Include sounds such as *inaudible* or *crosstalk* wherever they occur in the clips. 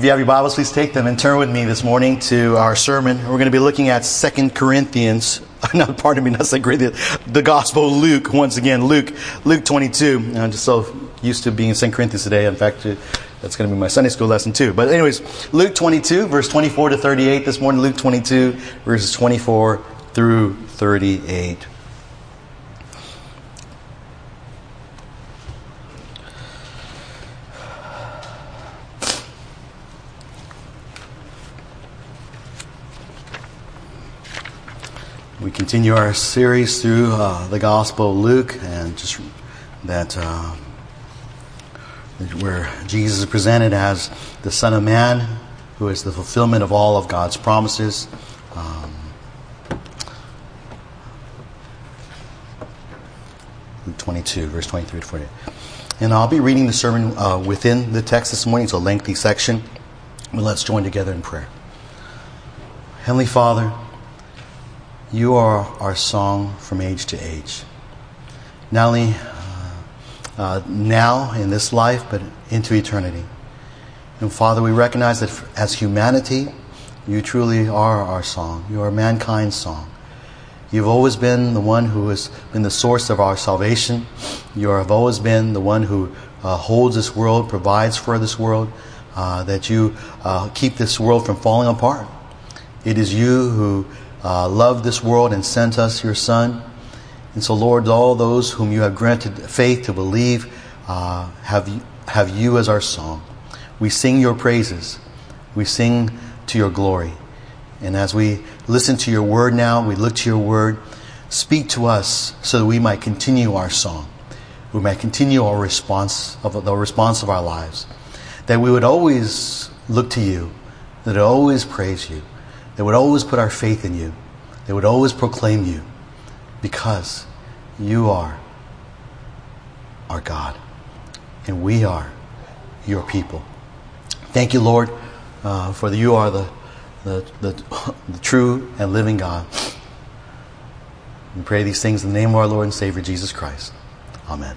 If you have your Bibles, please take them and turn with me this morning to our sermon. We're going to be looking at Second Corinthians. *laughs* No, pardon me, not Second Corinthians. The Gospel of Luke, once again, Luke, Luke 22. I'm just so used to being in Second Corinthians today. In fact, that's going to be my Sunday school lesson too. But anyways, Luke 22, verse 24 to 38 this morning. Luke 22, verses 24 through 38. We continue our series through uh, the Gospel of Luke, and just that uh, where Jesus is presented as the Son of Man, who is the fulfillment of all of God's promises. Um, Luke 22, verse 23 to 48. And I'll be reading the sermon uh, within the text this morning. It's a lengthy section. But let's join together in prayer. Heavenly Father, you are our song from age to age. Not only uh, uh, now in this life, but into eternity. And Father, we recognize that as humanity, you truly are our song. You are mankind's song. You've always been the one who has been the source of our salvation. You have always been the one who uh, holds this world, provides for this world, uh, that you uh, keep this world from falling apart. It is you who uh, loved this world and sent us your Son. And so, Lord, all those whom you have granted faith to believe uh, have, you, have you as our song. We sing your praises. We sing to your glory. And as we listen to your word now, we look to your word, speak to us so that we might continue our song. We might continue our response of the response of our lives. That we would always look to you, that always praise you, they would always put our faith in you. They would always proclaim you because you are our God and we are your people. Thank you, Lord, uh, for the, you are the, the, the, *laughs* the true and living God. We pray these things in the name of our Lord and Savior Jesus Christ. Amen.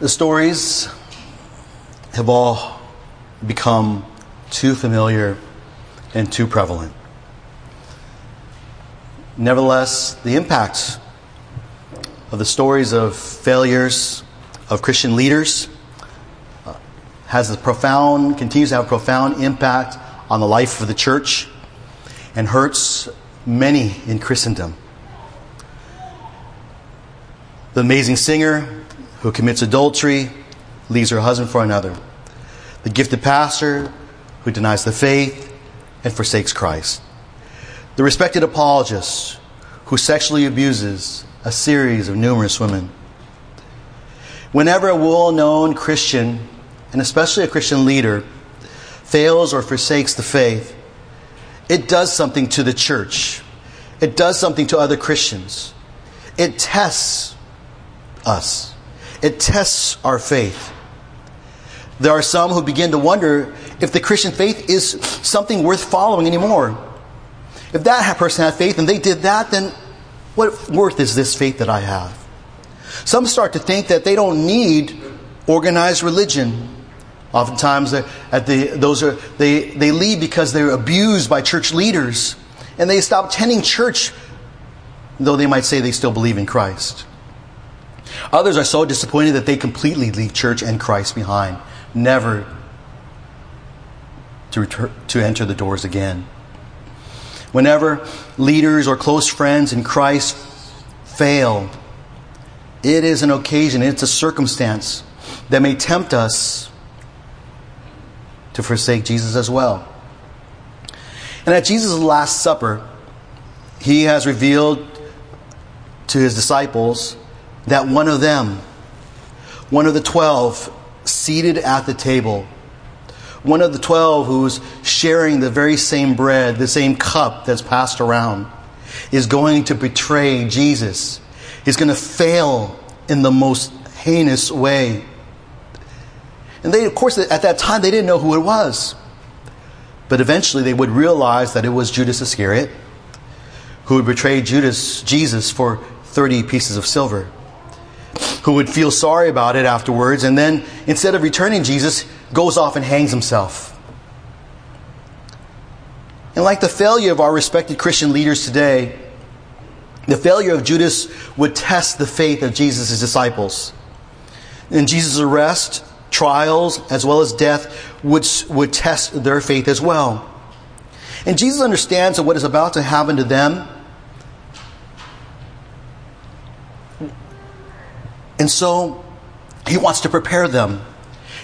The stories have all become too familiar and too prevalent. Nevertheless, the impact of the stories of failures of Christian leaders uh, has a profound, continues to have a profound impact on the life of the church and hurts many in Christendom. The amazing singer who commits adultery, leaves her husband for another. The gifted pastor who denies the faith and forsakes Christ. The respected apologist who sexually abuses a series of numerous women. Whenever a well known Christian, and especially a Christian leader, fails or forsakes the faith, it does something to the church. It does something to other Christians. It tests us. It tests our faith. There are some who begin to wonder if the Christian faith is something worth following anymore. If that person had faith and they did that, then what worth is this faith that I have? Some start to think that they don't need organized religion. Oftentimes, uh, at the, those are, they, they leave because they're abused by church leaders and they stop attending church, though they might say they still believe in Christ. Others are so disappointed that they completely leave church and Christ behind, never to, return, to enter the doors again. Whenever leaders or close friends in Christ fail, it is an occasion, it's a circumstance that may tempt us to forsake Jesus as well. And at Jesus' Last Supper, he has revealed to his disciples that one of them, one of the twelve, seated at the table, one of the twelve who's sharing the very same bread, the same cup that's passed around, is going to betray Jesus. He's going to fail in the most heinous way. And they, of course, at that time, they didn't know who it was. But eventually they would realize that it was Judas Iscariot who would betray Judas, Jesus for 30 pieces of silver. Who would feel sorry about it afterwards, and then instead of returning Jesus, goes off and hangs himself. And like the failure of our respected Christian leaders today, the failure of Judas would test the faith of Jesus' disciples. And Jesus' arrest, trials, as well as death would, would test their faith as well. And Jesus understands that what is about to happen to them And so he wants to prepare them.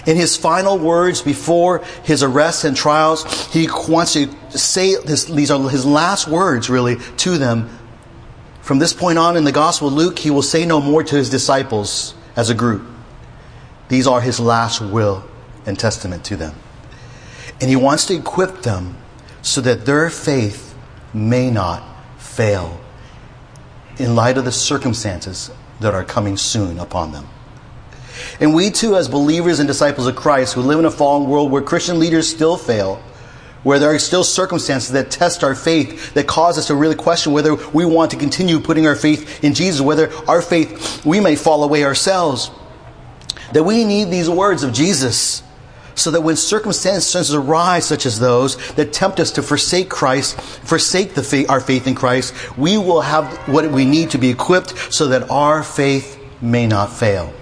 In his final words before his arrest and trials, he wants to say these are his last words, really, to them. From this point on in the Gospel of Luke, he will say no more to his disciples as a group. These are his last will and testament to them. And he wants to equip them so that their faith may not fail in light of the circumstances that are coming soon upon them. And we too, as believers and disciples of Christ who live in a fallen world where Christian leaders still fail, where there are still circumstances that test our faith, that cause us to really question whether we want to continue putting our faith in Jesus, whether our faith, we may fall away ourselves. That we need these words of Jesus so that when circumstances arise such as those that tempt us to forsake Christ, forsake faith, our faith in Christ, we will have what we need to be equipped so that our faith may not fail.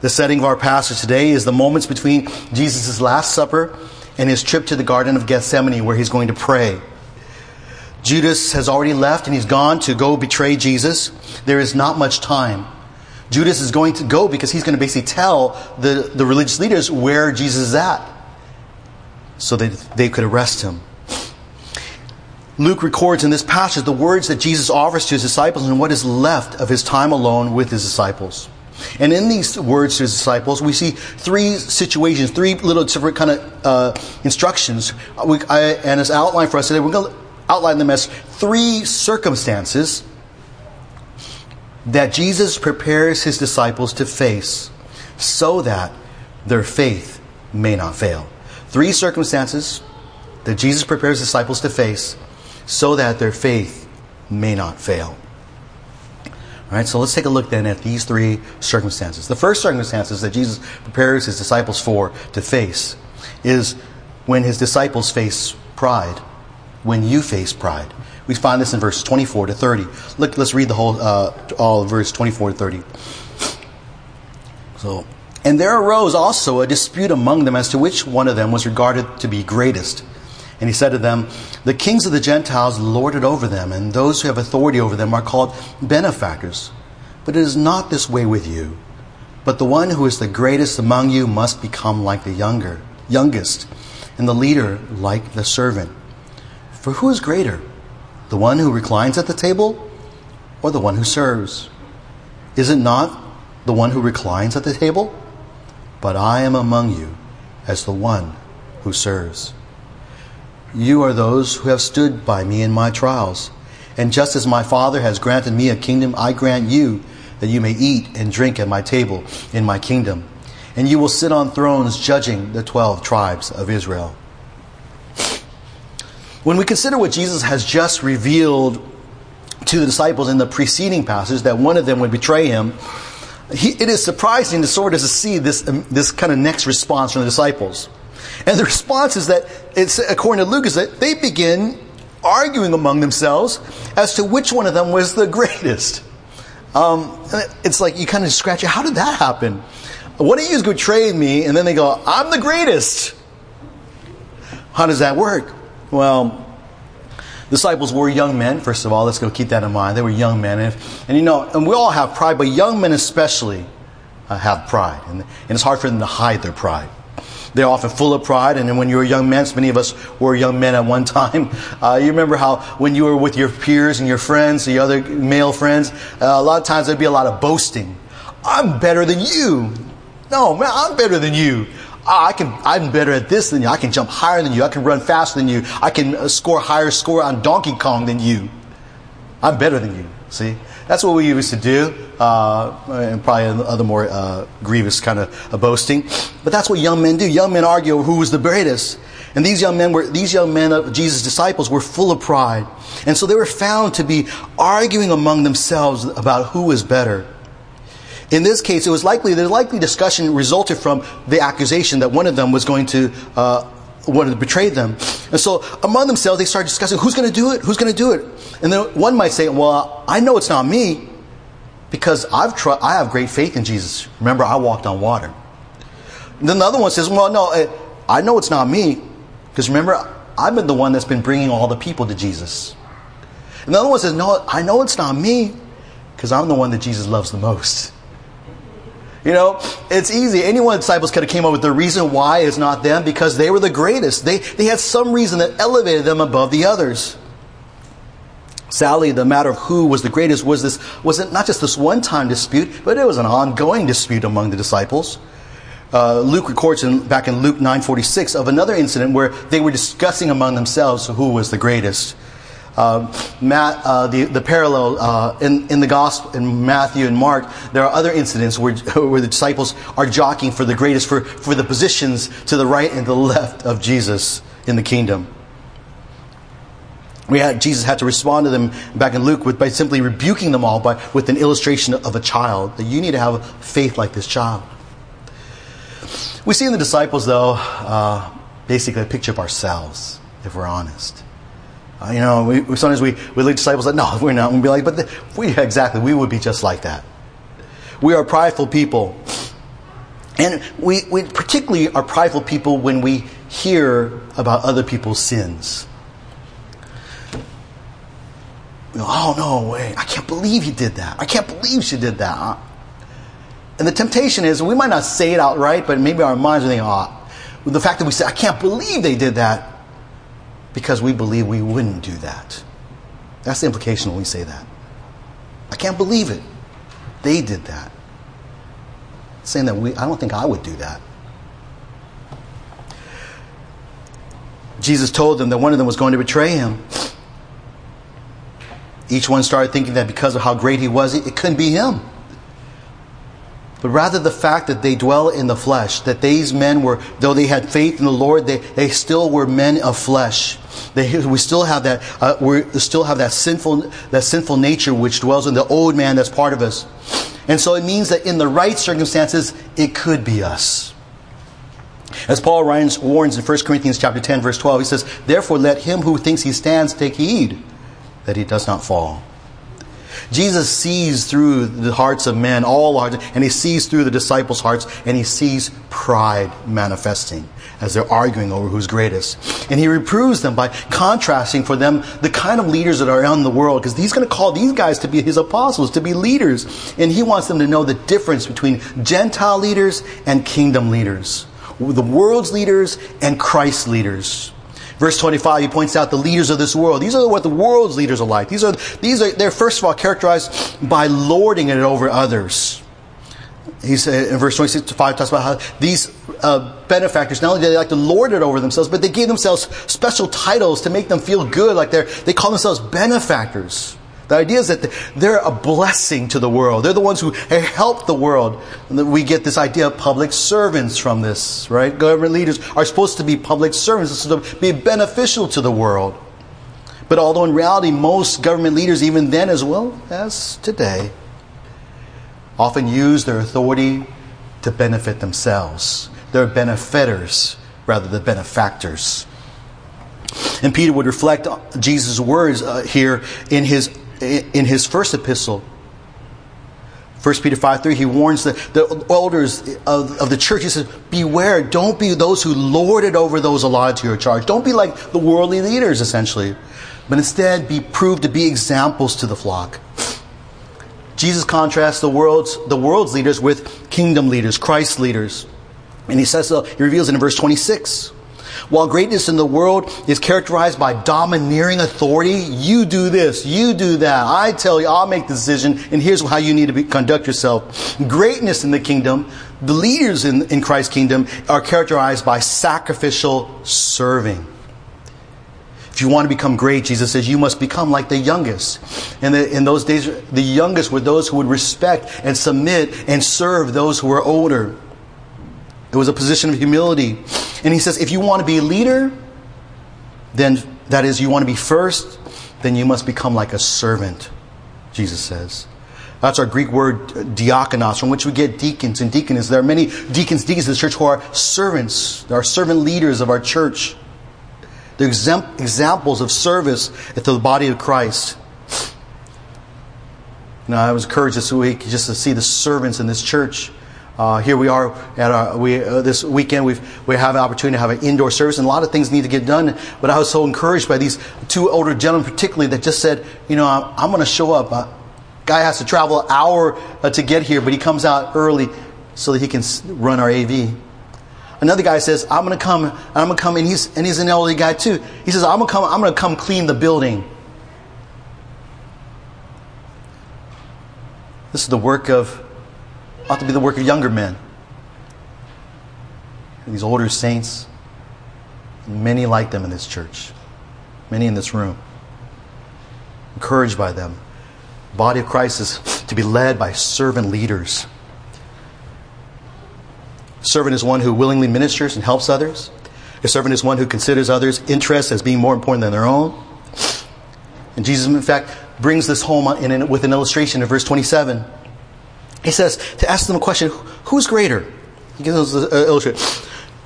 The setting of our passage today is the moments between Jesus' Last Supper and his trip to the Garden of Gethsemane where he's going to pray. Judas has already left and he's gone to go betray Jesus. There is not much time. Judas is going to go because he's going to basically tell the, the religious leaders where Jesus is at so that they could arrest him. Luke records in this passage the words that Jesus offers to his disciples and what is left of his time alone with his disciples. And in these words to his disciples, we see three situations, three little different kind of uh, instructions. We, I, and as outlined for us today, we're going to outline them as three circumstances that Jesus prepares his disciples to face so that their faith may not fail. Three circumstances that Jesus prepares his disciples to face so that their faith may not fail. All right, so let's take a look then at these three circumstances. The first circumstances that Jesus prepares his disciples for to face is when his disciples face pride, when you face pride. We find this in verses 24 to 30. Look, let's read the whole, uh, all verse 24 to 30. So, and there arose also a dispute among them as to which one of them was regarded to be greatest. And he said to them, The kings of the Gentiles lord it over them, and those who have authority over them are called benefactors. But it is not this way with you. But the one who is the greatest among you must become like the younger, youngest, and the leader like the servant. For who is greater? The one who reclines at the table or the one who serves? Is it not the one who reclines at the table? But I am among you as the one who serves. You are those who have stood by me in my trials. And just as my Father has granted me a kingdom, I grant you that you may eat and drink at my table in my kingdom. And you will sit on thrones judging the twelve tribes of Israel. When we consider what Jesus has just revealed to the disciples in the preceding passage, that one of them would betray him, he, it is surprising to sort of see this, um, this kind of next response from the disciples. And the response is that, it's, according to Luke, is that they begin arguing among themselves as to which one of them was the *laughs* greatest. Um, it's like you kind of scratch your, how did that happen? One of you is betraying me, and then they go, I'm the greatest. How does that work? Well, disciples were young men, first of all. Let's go keep that in mind. They were young men. And, and you know, and we all have pride, but young men especially uh, have pride. And, and it's hard for them to hide their pride. They're often full of pride, and then when you were young men, so many of us were young men at one *laughs* time. Uh, you remember how when you were with your peers and your friends, the other male friends, uh, a lot of times there'd be a lot of boasting. I'm better than you. No, man, I'm better than you. Ah, I can, I'm better at this than you. I can jump higher than you. I can run faster than you. I can uh, score higher score on Donkey Kong than you. I'm better than you. See? That's what we used to do, uh, and probably other more uh, grievous kind of boasting. But that's what young men do. Young men argue who was the greatest. And these young men were, these young men of Jesus' disciples were full of pride. And so they were found to be arguing among themselves about who was better. In this case, it was likely the likely discussion resulted from the accusation that one of them was going to uh, wanted to betray them. And so among themselves, they started discussing who's going to do it, who's going to do it. And then one might say, "Well, I know it's not me because I've tr- I have great faith in Jesus. Remember, I walked on water." And then the other one says, "Well, no, eh, I know it's not me because remember, I've been the one that's been bringing all the people to Jesus." And the other one says, "No, I know it's not me because I'm the one that Jesus loves the most." You know, it's easy. Any one of the disciples could have came up with the reason why it's not them because they were the greatest. They, they had some reason that elevated them above the others. Sadly, the matter of who was the greatest was this wasn't not just this one-time dispute, but it was an ongoing dispute among the disciples. Uh, Luke records in, back in Luke 9:46 of another incident where they were discussing among themselves who was the greatest. Uh, Matt, uh, the, the parallel uh, in, in the gospel in Matthew and Mark, there are other incidents where, *laughs* where the disciples are jockeying for the greatest, for, for the positions to the right and the left of Jesus in the kingdom. We had, Jesus had to respond to them back in Luke with, by simply rebuking them all by, with an illustration of a child, that you need to have faith like this child. We see in the disciples, though, uh, basically a picture of ourselves, if we're honest. Uh, you know, we, sometimes we, we lead disciples that, no, we're not. We'll be like, but the, we, exactly, we would be just like that. We are prideful people. And we, we particularly are prideful people when we hear about other people's sins. Go, oh, no, way. I can't believe he did that. I can't believe she did that. And the temptation is, we might not say it outright, but maybe our minds are thinking, oh, the fact that we say, I can't believe they did that, because we believe we wouldn't do that. That's the implication when we say that. I can't believe it. They did that. Saying that we, I don't think I would do that. Jesus told them that one of them was going to betray him. Each one started thinking that because of how great he was, it couldn't be him but rather the fact that they dwell in the flesh, that these men were, though they had faith in the Lord, they, they still were men of flesh. They, we still have that, uh, we still have that sinful, that sinful nature which dwells in the old man that's part of us. And so it means that in the right circumstances, it could be us. As Paul warns in 1 Corinthians chapter 10, verse 12, he says, Therefore let him who thinks he stands take heed that he does not fall. Jesus sees through the hearts of men, all hearts, and he sees through the disciples' hearts, and he sees pride manifesting as they're arguing over who's greatest. And he reproves them by contrasting for them the kind of leaders that are in the world, because he's going to call these guys to be his apostles, to be leaders. And he wants them to know the difference between Gentile leaders and kingdom leaders, the world's leaders and Christ's leaders. Verse 25, he points out the leaders of this world. These are what the world's leaders are like. These are, these are, they're first of all characterized by lording it over others. He said in verse 26 to 5 talks about how these uh, benefactors not only do they like to lord it over themselves, but they give themselves special titles to make them feel good, like they're they call themselves benefactors. The idea is that they're a blessing to the world. They're the ones who help the world. And we get this idea of public servants from this, right? Government leaders are supposed to be public servants, it's supposed to be beneficial to the world. But although in reality, most government leaders, even then as well as today, often use their authority to benefit themselves. They're benefactors rather than benefactors. And Peter would reflect Jesus' words uh, here in his in his first epistle, 1 Peter 5 3, he warns the, the elders of, of the church. He says, Beware, don't be those who lord it over those allotted to your charge. Don't be like the worldly leaders, essentially, but instead be proved to be examples to the flock. Jesus contrasts the world's, the world's leaders with kingdom leaders, Christ's leaders. And he says so, he reveals it in verse 26. While greatness in the world is characterized by domineering authority, you do this, you do that. I tell you, I'll make the decision, and here's how you need to be, conduct yourself. Greatness in the kingdom, the leaders in, in Christ's kingdom are characterized by sacrificial serving. If you want to become great, Jesus says, you must become like the youngest. And the, in those days, the youngest were those who would respect and submit and serve those who were older. It was a position of humility. And he says, if you want to be a leader, then that is, you want to be first, then you must become like a servant, Jesus says. That's our Greek word uh, diakonos, from which we get deacons and deaconess. There are many deacons, deacons in the church who are servants. There are servant leaders of our church. They're examples of service to the body of Christ. Now, I was encouraged this week just to see the servants in this church. Uh, here we are at our, we, uh, this weekend. We've, we have an opportunity to have an indoor service, and a lot of things need to get done. But I was so encouraged by these two older gentlemen, particularly, that just said, you know, I'm, I'm going to show up. Uh, guy has to travel an hour uh, to get here, but he comes out early so that he can run our AV. Another guy says, I'm going to come, I'm going to come, and he's, and he's an elderly guy too. He says, I'm going to come, I'm going to come clean the building. This is the work of, ought to be the work of younger men. These older saints, many like them in this church, many in this room. Encouraged by them. body of Christ is to be led by servant leaders. Servant is one who willingly ministers and helps others. A servant is one who considers others' interests as being more important than their own. And Jesus, in fact, brings this home in, with an illustration in verse 27. He says to ask them a question who's greater? He gives us an illustration.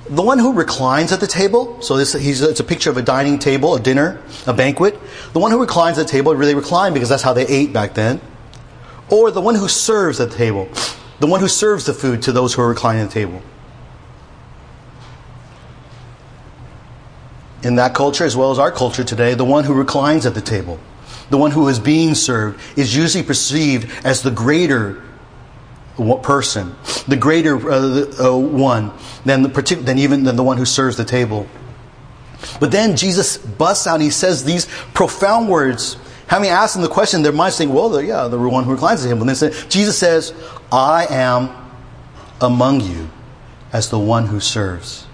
The one who reclines at the table, so this, it's a picture of a dining table, a dinner, a banquet. The one who reclines at the table, really recline because that's how they ate back then. Or the one who serves at the table, the one who serves the food to those who are reclining at the table. In that culture, as well as our culture today, the one who reclines at the table the one who is being served, is usually perceived as the greater person, the greater uh, uh, one than, the partic- than even than the one who serves the table. But then Jesus busts out and he says these profound words. Having asked them the question, their minds think, well, yeah, the one who reclines at him. And then Jesus says, I am among you as the one who serves.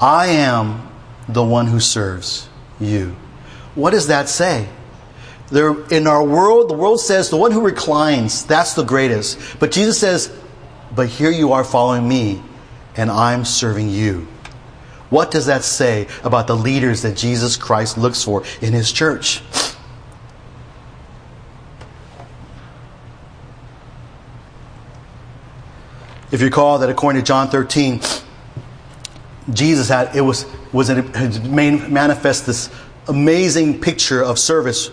I am the one who serves you. What does that say? There, in our world, the world says the one who reclines, that's the greatest. But Jesus says, but here you are following me, and I'm serving you. What does that say about the leaders that Jesus Christ looks for in his church? If you recall that according to John 13, Jesus had it was was it made manifest this amazing picture of service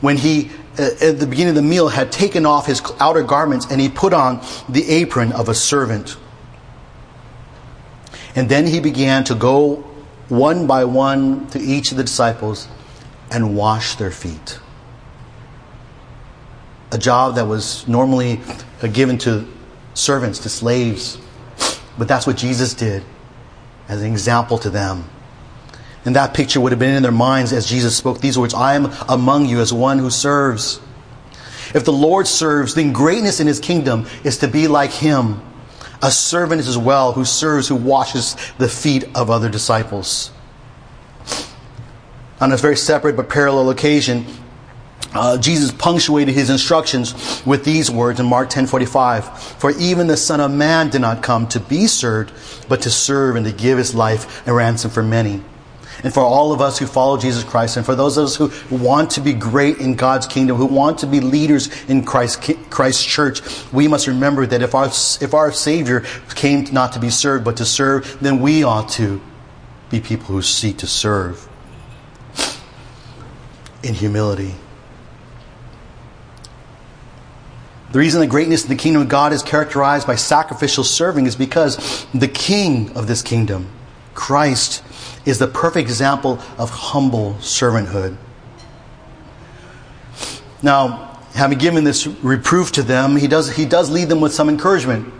when he, uh, at the beginning of the meal, had taken off his outer garments and he put on the apron of a servant. And then he began to go one by one to each of the disciples and wash their feet. A job that was normally uh, given to servants, to slaves. But that's what Jesus did as an example to them. And that picture would have been in their minds as Jesus spoke these words I am among you as one who serves. If the Lord serves, then greatness in his kingdom is to be like him. A servant as well who serves, who washes the feet of other disciples. On a very separate but parallel occasion, uh, Jesus punctuated his instructions with these words in Mark 10:45, "For even the Son of Man did not come to be served, but to serve and to give his life a ransom for many." And for all of us who follow Jesus Christ, and for those of us who want to be great in God's kingdom, who want to be leaders in Christ, Christ's church, we must remember that if our, if our Savior came not to be served, but to serve, then we ought to be people who seek to serve in humility. The reason the greatness of the kingdom of God is characterized by sacrificial serving is because the king of this kingdom, Christ, is the perfect example of humble servanthood. Now, having given this reproof to them, he does, he does lead them with some encouragement.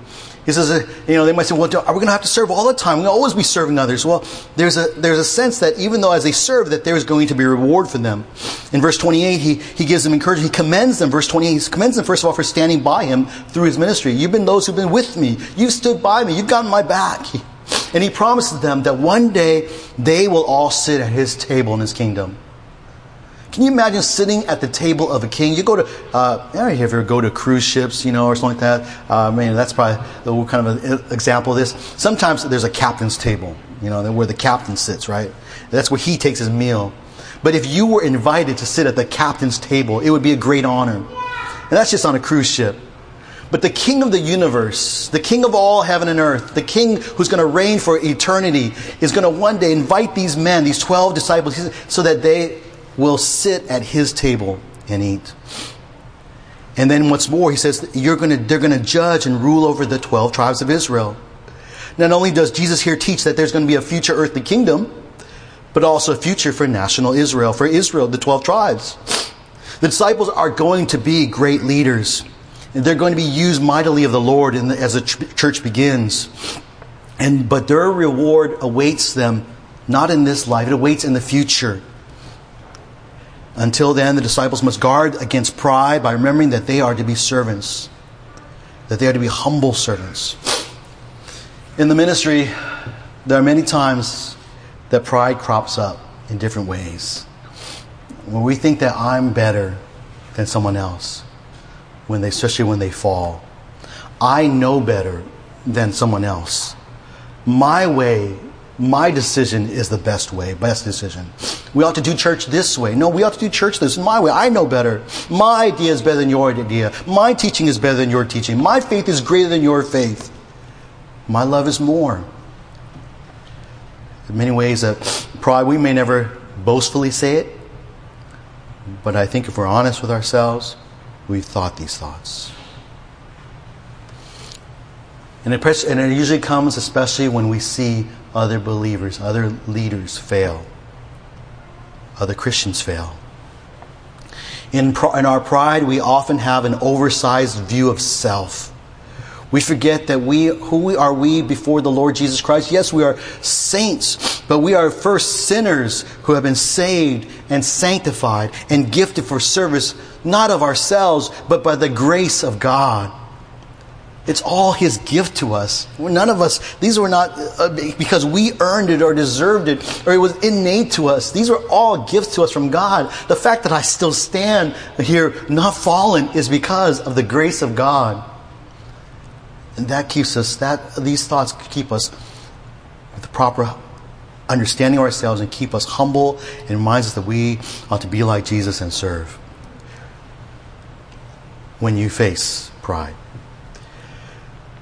He says, uh, you know, they might say, well, are we going to have to serve all the time? We'll always be serving others. Well, there's a, there's a sense that even though as they serve, that there is going to be reward for them. In verse 28, he, he gives them encouragement. He commends them, verse 28, he commends them, first of all, for standing by him through his ministry. You've been those who've been with me. You've stood by me. You've gotten my back. He, and he promises them that one day they will all sit at his table in his kingdom. Can you imagine sitting at the table of a king? You go to, uh, I don't know if you ever go to cruise ships, you know, or something like that. Uh, I mean, that's probably kind of an example of this. Sometimes there's a captain's table, you know, where the captain sits, right? That's where he takes his meal. But if you were invited to sit at the captain's table, it would be a great honor. And that's just on a cruise ship. But the king of the universe, the king of all heaven and earth, the king who's going to reign for eternity, is going to one day invite these men, these 12 disciples, so that they will sit at his table and eat. And then what's more, he says you're going to, they're going to judge and rule over the 12 tribes of Israel. Not only does Jesus here teach that there's going to be a future earthly kingdom, but also a future for national Israel, for Israel, the 12 tribes. The disciples are going to be great leaders. They're going to be used mightily of the Lord the, as the church begins. And, but their reward awaits them not in this life, it awaits in the future. Until then, the disciples must guard against pride by remembering that they are to be servants, that they are to be humble servants. In the ministry, there are many times that pride crops up in different ways. When we think that I'm better than someone else, when they, especially when they fall, I know better than someone else. My way my decision is the best way, best decision. We ought to do church this way. No, we ought to do church this my way. I know better. My idea is better than your idea. My teaching is better than your teaching. My faith is greater than your faith. My love is more. In many ways, that pride, we may never boastfully say it, but I think if we're honest with ourselves, we've thought these thoughts. And it, and it usually comes especially when we see other believers, other leaders fail, other Christians fail. In, in our pride, we often have an oversized view of self. We forget that we, who are we before the Lord Jesus Christ? Yes, we are saints, but we are first sinners who have been saved and sanctified and gifted for service, not of ourselves, but by the grace of God. It's all His gift to us. None of us, these were not uh, because we earned it or deserved it or it was innate to us. These are all gifts to us from God. The fact that I still stand here not fallen is because of the grace of God. And that keeps us, that, these thoughts keep us with the proper understanding of ourselves and keep us humble and reminds us that we ought to be like Jesus and serve when you face pride.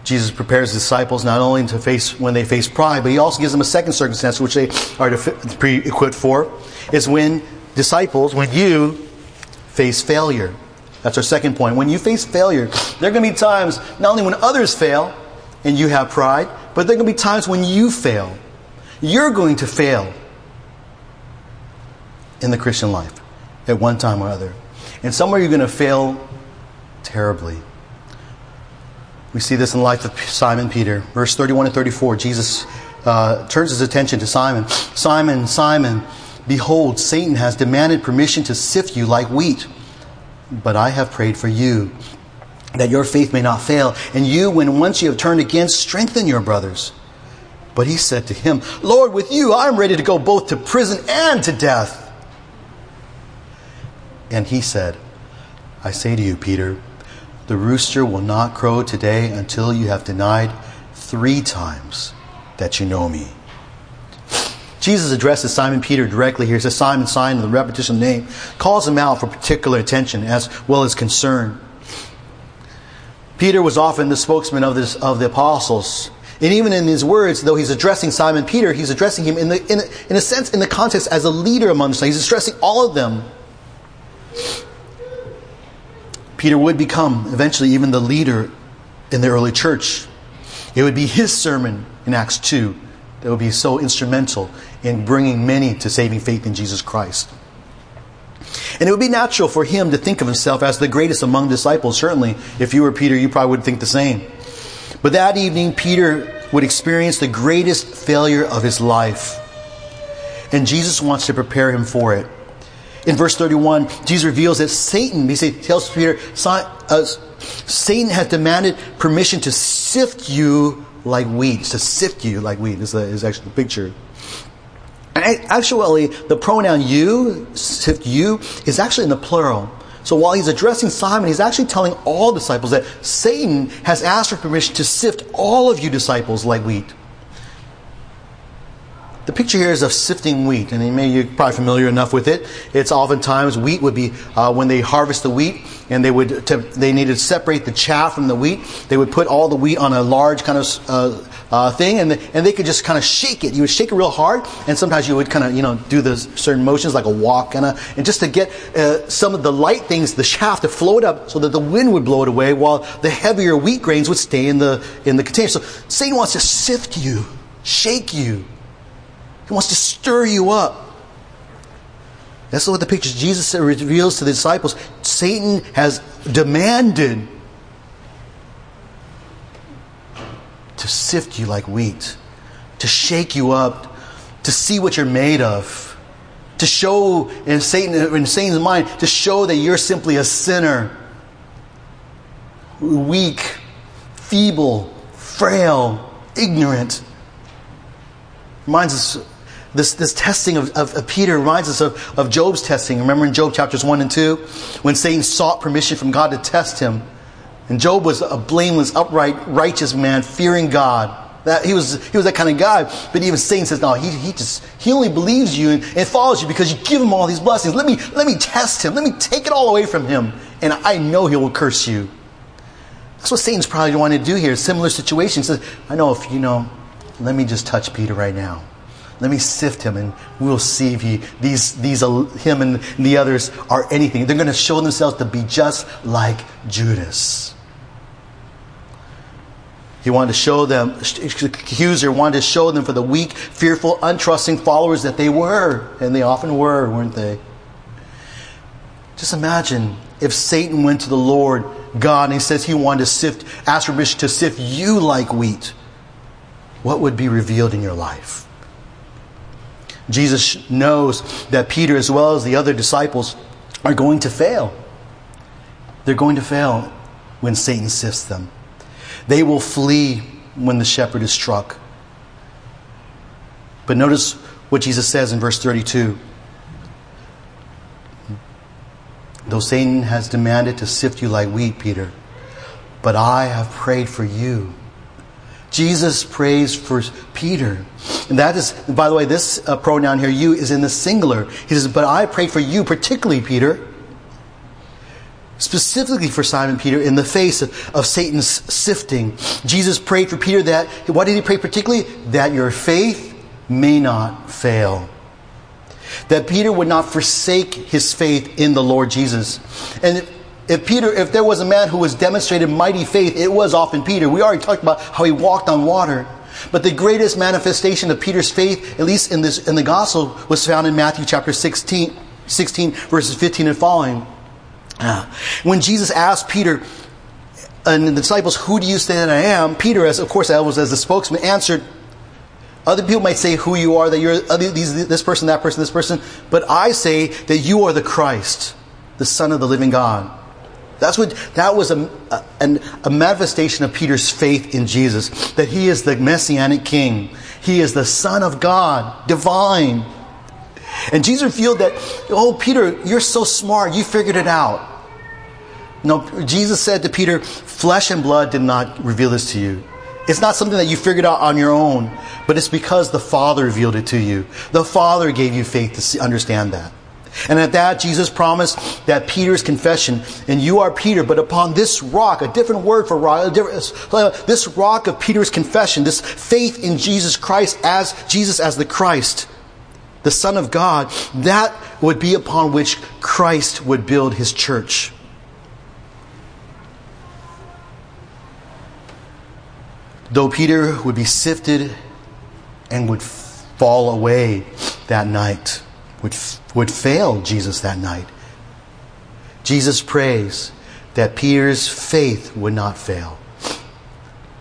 Jesus prepares disciples not only to face when they face pride, but he also gives them a second circumstance which they are pre equipped for. Is when disciples, when you face failure. That's our second point. When you face failure, there are going to be times not only when others fail and you have pride, but there are going to be times when you fail. You're going to fail in the Christian life at one time or other. And somewhere you're going to fail terribly. We see this in the life of Simon Peter. Verse 31 and 34, Jesus uh, turns his attention to Simon. Simon, Simon, behold, Satan has demanded permission to sift you like wheat. But I have prayed for you that your faith may not fail. And you, when once you have turned again, strengthen your brothers. But he said to him, Lord, with you I'm ready to go both to prison and to death. And he said, I say to you, Peter, the rooster will not crow today until you have denied three times that you know me. Jesus addresses Simon Peter directly here. He says, Simon, Simon, the repetition of the name, calls him out for particular attention as well as concern. Peter was often the spokesman of, this, of the apostles. And even in his words, though he's addressing Simon Peter, he's addressing him in, the, in, a, in a sense, in the context as a leader among them. He's addressing all of them. Peter would become eventually even the leader in the early church. It would be his sermon in Acts 2 that would be so instrumental in bringing many to saving faith in Jesus Christ. And it would be natural for him to think of himself as the greatest among disciples. Certainly, if you were Peter, you probably would think the same. But that evening, Peter would experience the greatest failure of his life. And Jesus wants to prepare him for it. In verse 31, Jesus reveals that Satan, he tells Peter, uh, Satan has demanded permission to sift you like wheat, to sift you like wheat is actually the picture. And actually, the pronoun you, sift you, is actually in the plural. So while he's addressing Simon, he's actually telling all disciples that Satan has asked for permission to sift all of you disciples like wheat. The picture here is of sifting wheat, and maybe you're probably familiar enough with it. It's oftentimes wheat would be uh, when they harvest the wheat, and they would to, they needed to separate the chaff from the wheat. They would put all the wheat on a large kind of uh, uh, thing, and the, and they could just kind of shake it. You would shake it real hard, and sometimes you would kind of you know do the certain motions like a walk, kind of, and just to get uh, some of the light things, the chaff, to float up so that the wind would blow it away, while the heavier wheat grains would stay in the in the container. So Satan wants to sift you, shake you he wants to stir you up. That's what the picture Jesus reveals to the disciples. Satan has demanded to sift you like wheat, to shake you up, to see what you're made of, to show in Satan in Satan's mind to show that you're simply a sinner, weak, feeble, frail, ignorant. Reminds us this, this testing of, of, of, Peter reminds us of, of Job's testing. Remember in Job chapters 1 and 2? When Satan sought permission from God to test him. And Job was a blameless, upright, righteous man, fearing God. That, he, was, he was that kind of guy. But even Satan says, no, he, he, just, he only believes you and, and follows you because you give him all these blessings. Let me, let me test him. Let me take it all away from him. And I know he will curse you. That's what Satan's probably wanting to do here. Similar situation. He says, I know if you know, let me just touch Peter right now. Let me sift him and we'll see if he, these, these, uh, him and the others are anything. They're going to show themselves to be just like Judas. He wanted to show them, the accuser wanted to show them for the weak, fearful, untrusting followers that they were. And they often were, weren't they? Just imagine if Satan went to the Lord God and he says he wanted to sift, ask permission to sift you like wheat. What would be revealed in your life? Jesus knows that Peter, as well as the other disciples, are going to fail. They're going to fail when Satan sifts them. They will flee when the shepherd is struck. But notice what Jesus says in verse 32. Though Satan has demanded to sift you like wheat, Peter, but I have prayed for you Jesus prays for Peter. And that is, by the way, this uh, pronoun here, you, is in the singular. He says, But I pray for you, particularly, Peter, specifically for Simon Peter, in the face of, of Satan's sifting. Jesus prayed for Peter that, what did he pray particularly? That your faith may not fail that Peter would not forsake his faith in the Lord Jesus. And if Peter, if there was a man who was demonstrated mighty faith, it was often Peter. We already talked about how he walked on water. But the greatest manifestation of Peter's faith, at least in this in the gospel, was found in Matthew chapter 16, 16 verses 15 and following. Uh, when Jesus asked Peter and the disciples, Who do you say that I am? Peter, as of course I was as the spokesman, answered, other people might say who you are, that you're these, this person, that person, this person, but I say that you are the Christ, the Son of the living God. That's what, that was a, a, a, manifestation of Peter's faith in Jesus, that he is the messianic king. He is the Son of God, divine. And Jesus revealed that, oh, Peter, you're so smart, you figured it out. No, Jesus said to Peter, flesh and blood did not reveal this to you. It's not something that you figured out on your own, but it's because the Father revealed it to you. The Father gave you faith to understand that. And at that, Jesus promised that Peter's confession, and you are Peter, but upon this rock, a different word for rock, this rock of Peter's confession, this faith in Jesus Christ as Jesus as the Christ, the Son of God, that would be upon which Christ would build his church. Though Peter would be sifted and would fall away that night, would, would fail Jesus that night. Jesus prays that Peter's faith would not fail.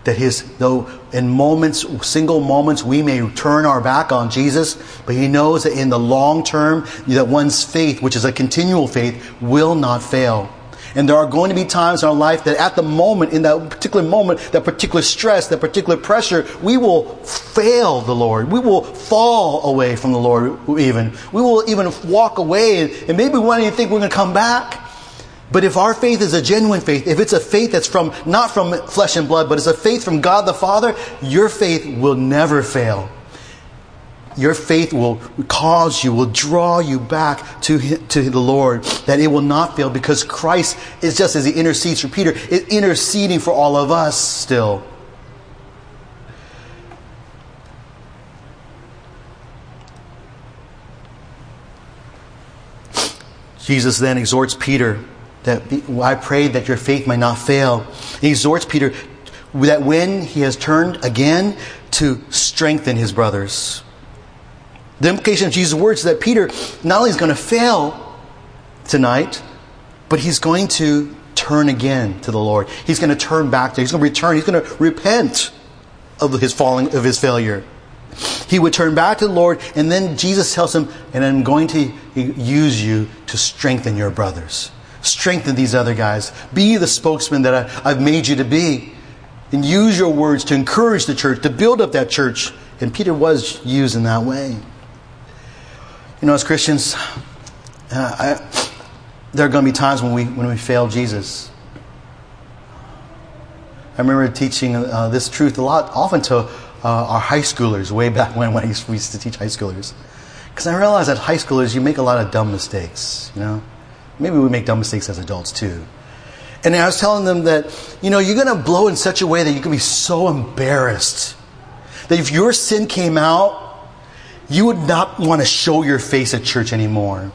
That his, though in moments, single moments, we may turn our back on Jesus, but he knows that in the long term, that one's faith, which is a continual faith, will not fail. And there are going to be times in our life that at the moment, in that particular moment, that particular stress, that particular pressure, we will fail the Lord. We will fall away from the Lord even. We will even walk away and, maybe we won't even think we're going to come back. But if our faith is a genuine faith, if it's a faith that's from, not from flesh and blood, but it's a faith from God the Father, your faith will never fail. Your faith will cause you, will draw you back to, to the Lord, that it will not fail because Christ is just as he intercedes for Peter, is interceding for all of us still. Jesus then exhorts Peter that I pray that your faith might not fail. He exhorts Peter that when he has turned again to strengthen his brothers. The implication of Jesus' words is that Peter not only is going to fail tonight, but he's going to turn again to the Lord. He's going to turn back to, he's going to return, he's going to repent of his falling, of his failure. He would turn back to the Lord, and then Jesus tells him, and I'm going to use you to strengthen your brothers. Strengthen these other guys. Be the spokesman that I, I've made you to be. And use your words to encourage the church, to build up that church. And Peter was used in that way. You know, as Christians, uh, I, there are going to be times when we, when we fail Jesus. I remember teaching uh, this truth a lot, often to uh, our high schoolers way back when, when I used, we used to teach high schoolers. Because I realized that high schoolers, you make a lot of dumb mistakes, you know? Maybe we make dumb mistakes as adults too. And I was telling them that, you know, you're going to blow in such a way that you can be so embarrassed that if your sin came out, you would not want to show your face at church anymore.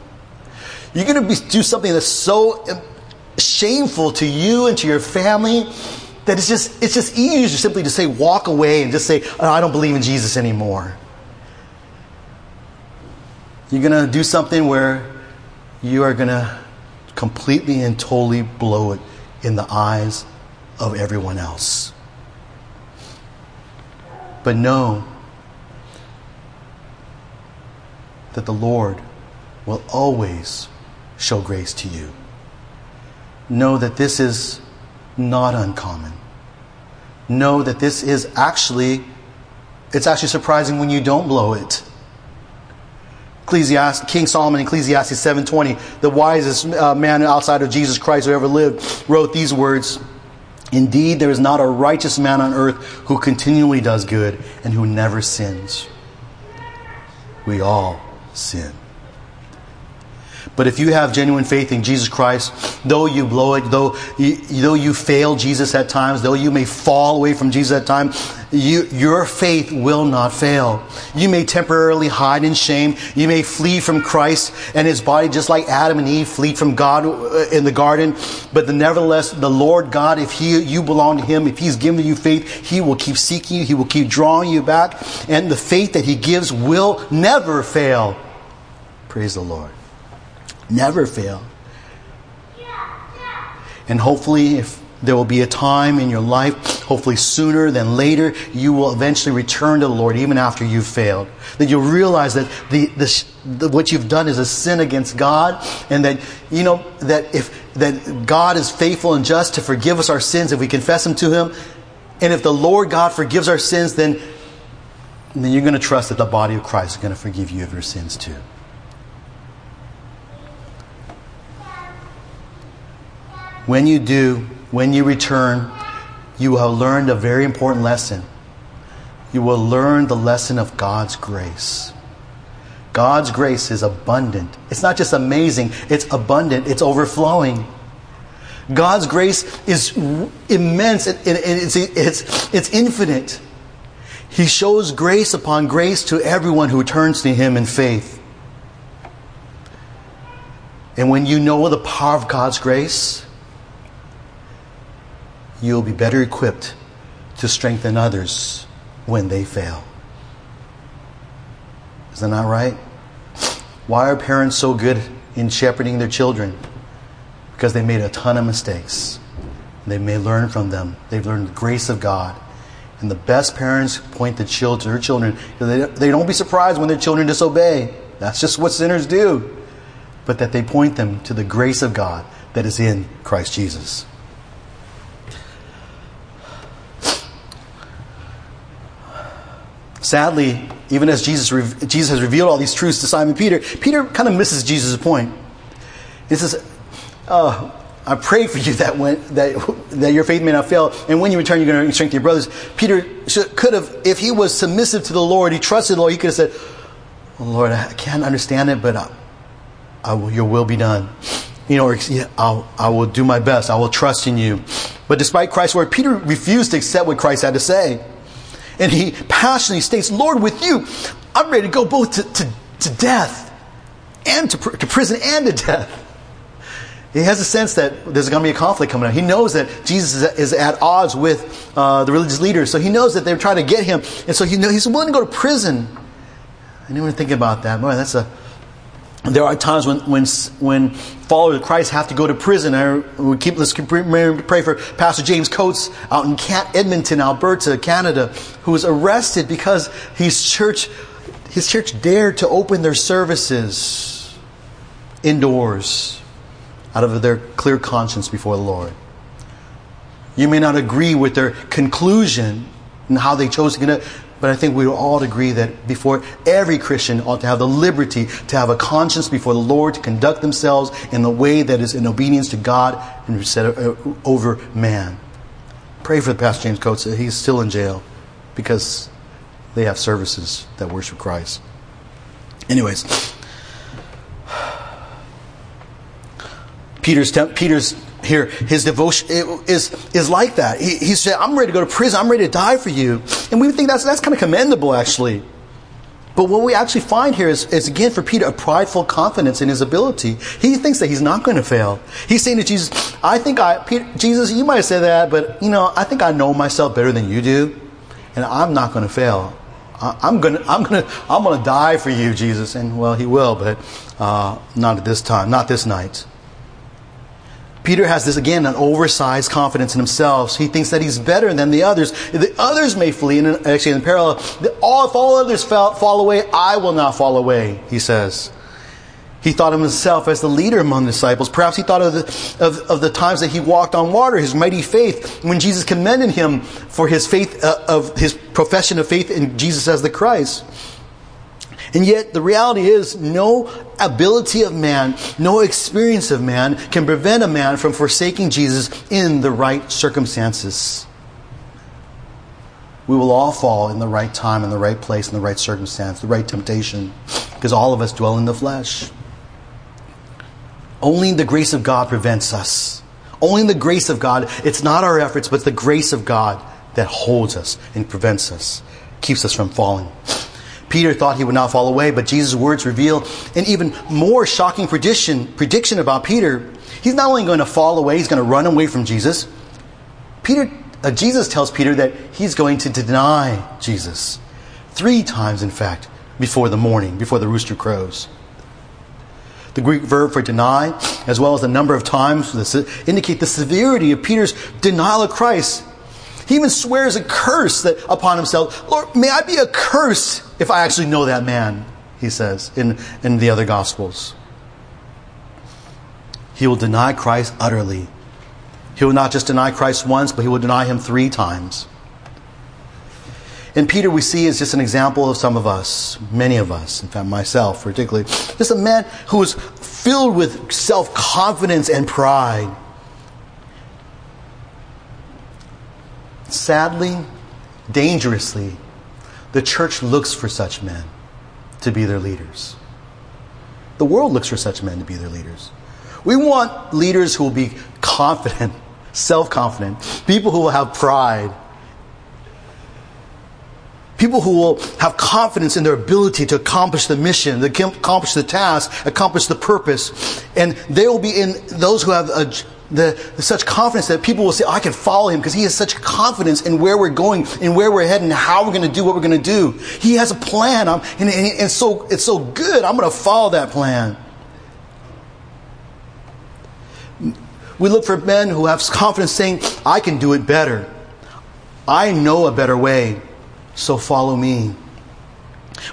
You're going to be, do something that's so shameful to you and to your family that it's just, it's just easier simply to say, walk away and just say, oh, I don't believe in Jesus anymore. You're going to do something where you are going to completely and totally blow it in the eyes of everyone else. But know that the Lord will always show grace to you. Know that this is not uncommon. Know that this is actually, it's actually surprising when you don't blow it. Ecclesiastes, King Solomon, Ecclesiastes 7:20, the wisest uh, man outside of Jesus Christ who ever lived, wrote these words: "Indeed, there is not a righteous man on earth who continually does good and who never sins. We all sin." But if you have genuine faith in Jesus Christ, though you blow it, though you, though you fail Jesus at times, though you may fall away from Jesus at times, you, your faith will not fail. You may temporarily hide in shame. You may flee from Christ and His body, just like Adam and Eve flee from God uh, in the garden. But the, nevertheless, the Lord God, if He you belong to Him, if He's given you faith, He will keep seeking you. He will keep drawing you back, and the faith that He gives will never fail. Praise the Lord never fail. And hopefully, if there will be a time in your life, hopefully sooner than later, you will eventually return to the Lord even after you've failed. That you'll realize that the, the, the, what you've done is a sin against God, and that you know that if that God is faithful and just to forgive us our sins if we confess them to Him, and if the Lord God forgives our sins, then then you're going to trust that the body of Christ is going to forgive you of your sins too. When you do, when you return, you will have learned a very important lesson. You will learn the lesson of God's grace. God's grace is abundant. It's not just amazing, it's abundant, it's overflowing. God's grace is immense, and it's, it's, it's infinite. He shows grace upon grace to everyone who turns to Him in faith. And when you know the power of God's grace, you'll be better equipped to strengthen others when they fail. Is that not right? Why are parents so good in shepherding their children? Because they made a ton of mistakes. They may learn from them. They've learned the grace of God. And the best parents point the children, their children. They don't be surprised when their children disobey. That's just what sinners do. But that they point them to the grace of God that is in Christ Jesus. Sadly, even as Jesus, Jesus has revealed all these truths to Simon Peter, Peter kind of misses Jesus' point. He says, oh, I pray for you that when that that your faith may not fail, and when you return, you're going to strengthen your brothers. Peter should, could have, if he was submissive to the Lord, he trusted the Lord. He could have said, Lord, I can't understand it, but I, I will, your will be done. You know, or, yeah, I'll, I will do my best. I will trust in you. But despite Christ's word, Peter refused to accept what Christ had to say. And he passionately states, Lord, with you, I'm ready to go both to, to, to death and to, to prison and to death. He has a sense that there's going to be a conflict coming up. He knows that Jesus is at odds with uh, the religious leaders, so he knows that they're trying to get him, and so he knows, he's willing to go to prison. Anyone think about that? Boy, that's a. There are times when when when followers of Christ have to go to prison. I, we keep let's pray for Pastor James Coates out in Edmonton, Alberta, Canada, who was arrested because his church his church dared to open their services indoors out of their clear conscience before the Lord. You may not agree with their conclusion and how they chose to but I think we all agree that before every Christian ought to have the liberty to have a conscience before the Lord to conduct themselves in the way that is in obedience to God and set uh, over man. Pray for the Pastor James Coates. He's still in jail because they have services that worship Christ. Anyways, *sighs* Peter's, Peter's here, his devotion is, is like that. He, he said, I'm ready to go to prison. I'm ready to die for you. And we think that's, that's kind of commendable, actually. But what we actually find here is, is, again, for Peter, a prideful confidence in his ability. He thinks that he's not going to fail. He's saying to Jesus, I think I, Peter, Jesus, you might said that, but, you know, I think I know myself better than you do, and I'm not going to fail. I, I'm going to, I'm going to, I'm going to die for you, Jesus. And, well, he will, but uh, not at this time, not this night. Peter has this again, an oversized confidence in himself. He thinks that he's better than the others. The others may flee, and actually in parallel, all, if all others fall, fall away, I will not fall away, he says. He thought of himself as the leader among the disciples. Perhaps he thought of the, of, of the times that he walked on water, his mighty faith, when Jesus commended him for his faith, uh, of his profession of faith in Jesus as the Christ. And yet, the reality is, no ability of man, no experience of man can prevent a man from forsaking Jesus in the right circumstances. We will all fall in the right time, in the right place, in the right circumstance, the right temptation, because all of us dwell in the flesh. Only the grace of God prevents us. Only the grace of God. It's not our efforts, but the grace of God that holds us and prevents us, keeps us from falling. Peter thought he would not fall away, but Jesus' words reveal an even more shocking prediction, prediction about Peter. He's not only going to fall away, he's going to run away from Jesus. Peter, uh, Jesus tells Peter that he's going to deny Jesus. Three times, in fact, before the morning, before the rooster crows. The Greek verb for deny, as well as the number of times, indicate the severity of Peter's denial of Christ. He even swears a curse that, upon himself. Lord, may I be accursed if I actually know that man, he says in, in the other Gospels. He will deny Christ utterly. He will not just deny Christ once, but he will deny him three times. And Peter, we see, is just an example of some of us, many of us, in fact, myself particularly. Just a man who was filled with self confidence and pride. Sadly, dangerously, the church looks for such men to be their leaders. The world looks for such men to be their leaders. We want leaders who will be confident, *laughs* self confident, people who will have pride, people who will have confidence in their ability to accomplish the mission, to accomplish the task, accomplish the purpose. And they will be in those who have a the, such confidence that people will say, oh, I can follow him because he has such confidence in where we're going and where we're heading and how we're going to do what we're going to do. He has a plan, and, and, and so, it's so good. I'm going to follow that plan. We look for men who have confidence saying, I can do it better. I know a better way, so follow me.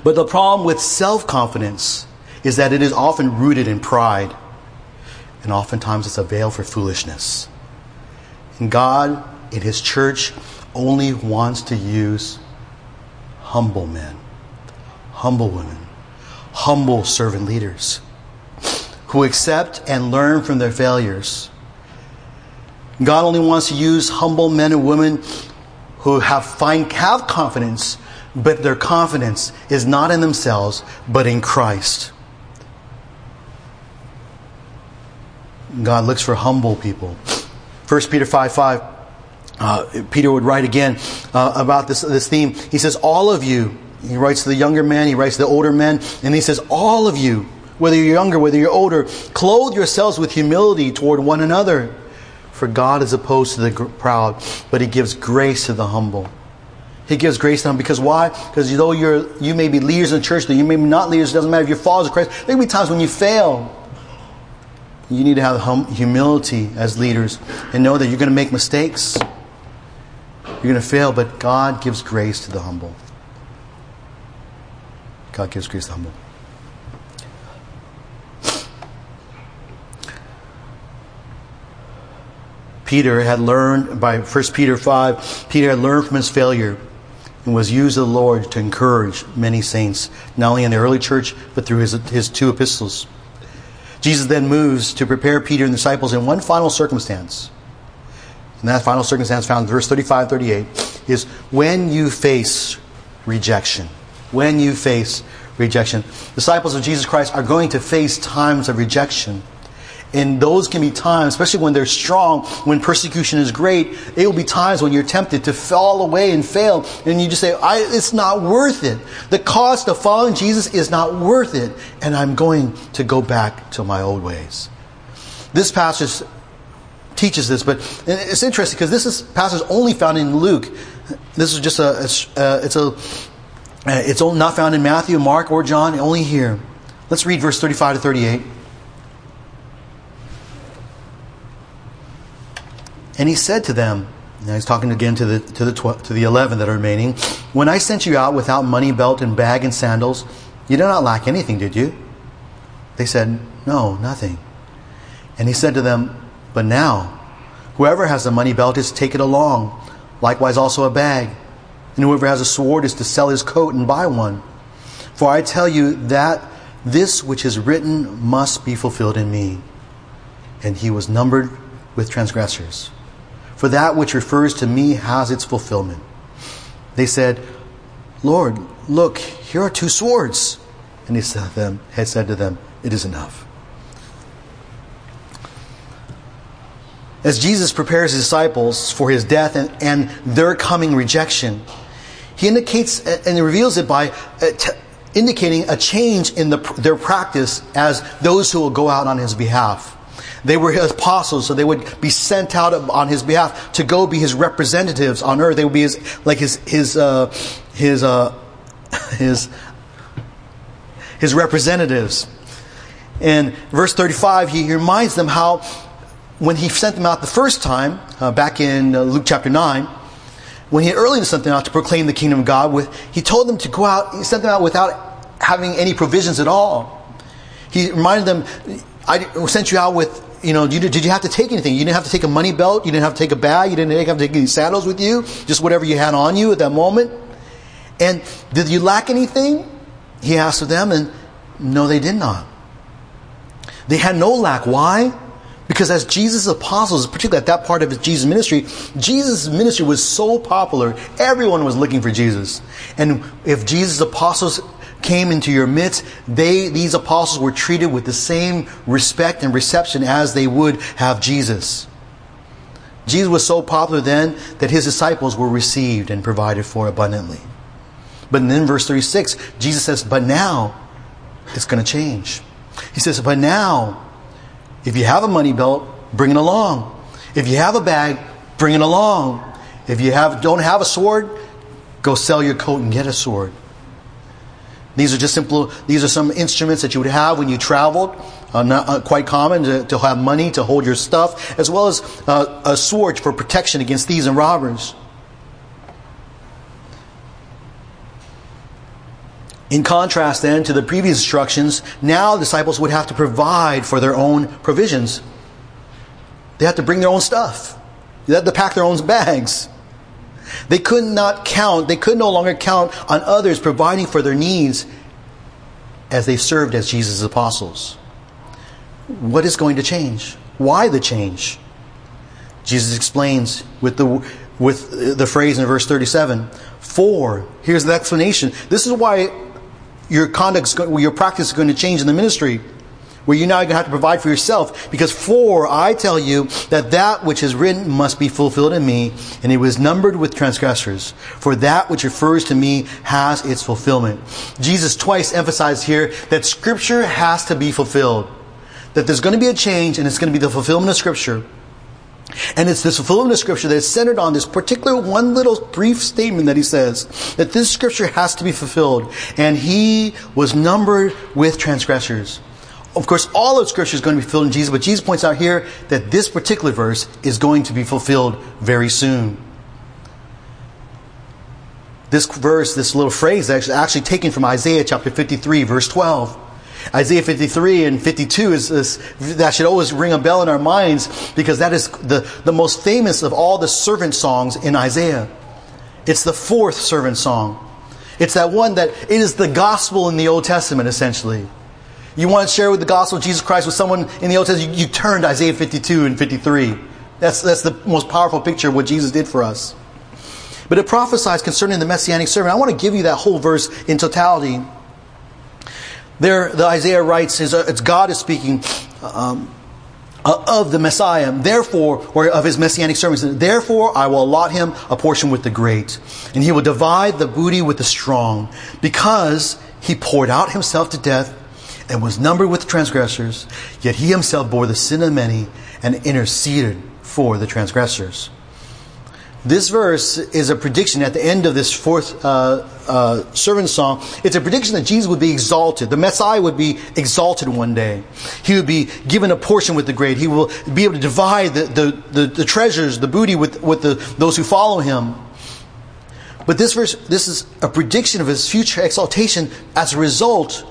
But the problem with self confidence is that it is often rooted in pride and oftentimes it's a veil for foolishness. And God, in His church, only wants to use humble men, humble women, humble servant leaders who accept and learn from their failures. God only wants to use humble men and women who have find have confidence but their confidence is not in themselves, but in Christ. God looks for humble people. 1 Peter 5 5, uh, Peter would write again uh, about this, this theme. He says, All of you, he writes to the younger men, he writes to the older men, and he says, All of you, whether you're younger, whether you're older, clothe yourselves with humility toward one another. For God is opposed to the proud, but he gives grace to the humble. He gives grace to them because why? Because though you're, you may be leaders in the church, though you may be not leaders, it doesn't matter if you're followers of Christ. There will be times when you fail. You need to have hum- humility as leaders and know that you're going to make mistakes. You're going to fail, but God gives grace to the humble. God gives grace to the humble. Peter had learned by 1 Peter 5, Peter had learned from his failure and was used of the Lord to encourage many saints, not only in the early church, but through his, his two epistles. Jesus then moves to prepare Peter and the disciples in one final circumstance. And that final circumstance found in verse 35 38 is when you face rejection. When you face rejection. Disciples of Jesus Christ are going to face times of rejection. And those can be times, especially when they're strong, when persecution is great, it will be times when you're tempted to fall away and fail. And you just say, it's not worth it. The cost of following Jesus is not worth it. And I'm going to go back to my old ways. This passage teaches this, but it's interesting because this is passage only found in Luke. This is just a, it's, uh, it's a, uh, it's not found in Matthew, Mark, or John, only here. Let's read verse 35 to 38. And he said to them, now he's talking again to the, to, the tw- to the 11 that are remaining, When I sent you out without money belt and bag and sandals, you did not lack anything, did you? They said, No, nothing. And he said to them, But now, whoever has a money belt is to take it along, likewise also a bag. And whoever has a sword is to sell his coat and buy one. For I tell you that this which is written must be fulfilled in me. And he was numbered with transgressors for that which refers to me has its fulfillment. They said, Lord, look, here are two swords. And he said, them, said to them, It is enough. As Jesus prepares his disciples for his death and, and their coming rejection, he indicates and reveals it by uh, t- indicating a change in the, their practice as those who will go out on his behalf. They were his apostles, so they would be sent out on his behalf to go be his representatives on earth. They would be his, like his, his, uh, his, uh, *laughs* his, his representatives. In verse 35, he reminds them how when he sent them out the first time, uh, back in uh, Luke chapter 9, when he earlier sent them out to proclaim the kingdom of God, with, he told them to go out, he sent them out without having any provisions at all. He reminded them, I sent you out with you know, you, did you have to take anything? You didn't have to take a money belt. You didn't have to take a bag. You didn't have to take any sandals with you. Just whatever you had on you at that moment. And did you lack anything? He asked of them, and no, they did not. They had no lack. Why? Because as Jesus' apostles, particularly at that part of his Jesus ministry, Jesus' ministry was so popular, everyone was looking for Jesus. And if Jesus' apostles came into your midst, they, these apostles were treated with the same respect and reception as they would have Jesus. Jesus was so popular then that his disciples were received and provided for abundantly. But then verse 36, Jesus says, but now it's going to change. He says, but now, if you have a money belt, bring it along. If you have a bag, bring it along. If you have, don't have a sword, go sell your coat and get a sword. These are just simple, these are some instruments that you would have when you traveled. Uh, not, uh, quite common to, to, have money to hold your stuff, as well as uh, a sword for protection against thieves and robbers. In contrast, then, to the previous instructions, now disciples would have to provide for their own provisions. They have to bring their own stuff. They have to pack their own bags. They could not count, they could no longer count on others providing for their needs as they served as Jesus' apostles. What is going to change? Why the change? Jesus explains with the, with the phrase in verse 37 For, here's the explanation. This is why your conduct, your practice is going to change in the ministry where you're now going to have to provide for yourself. Because for I tell you that that which is written must be fulfilled in me, and it was numbered with transgressors. For that which refers to me has its fulfillment. Jesus twice emphasized here that Scripture has to be fulfilled. That there's going to be a change, and it's going to be the fulfillment of Scripture. And it's this fulfillment of Scripture that is centered on this particular one little brief statement that he says that this Scripture has to be fulfilled. And he was numbered with transgressors. Of course, all of Scripture is going to be fulfilled in Jesus, but Jesus points out here that this particular verse is going to be fulfilled very soon. This verse, this little phrase, is actually taken from Isaiah chapter 53, verse 12. Isaiah 53 and 52 is, is, that should always ring a bell in our minds because that is the, the most famous of all the servant songs in Isaiah. It's the fourth servant song. It's that one that it is the gospel in the Old Testament, essentially. You want to share with the gospel of Jesus Christ with someone in the Old Testament, you, you turn to Isaiah 52 and 53. That's, that's the most powerful picture of what Jesus did for us. But it prophesies concerning the messianic servant. I want to give you that whole verse in totality. There, the Isaiah writes, it's God is speaking um, of the Messiah, therefore, or of his messianic servant. Therefore, I will allot him a portion with the great, and he will divide the booty with the strong, because he poured out himself to death and was numbered with transgressors, yet he himself bore the sin of many and interceded for the transgressors. This verse is a prediction at the end of this fourth uh, uh, servant song. It's a prediction that Jesus would be exalted. The Messiah would be exalted one day. He would be given a portion with the great. He will be able to divide the, the, the, the treasures, the booty with, with the, those who follow him. But this verse, this is a prediction of his future exaltation as a result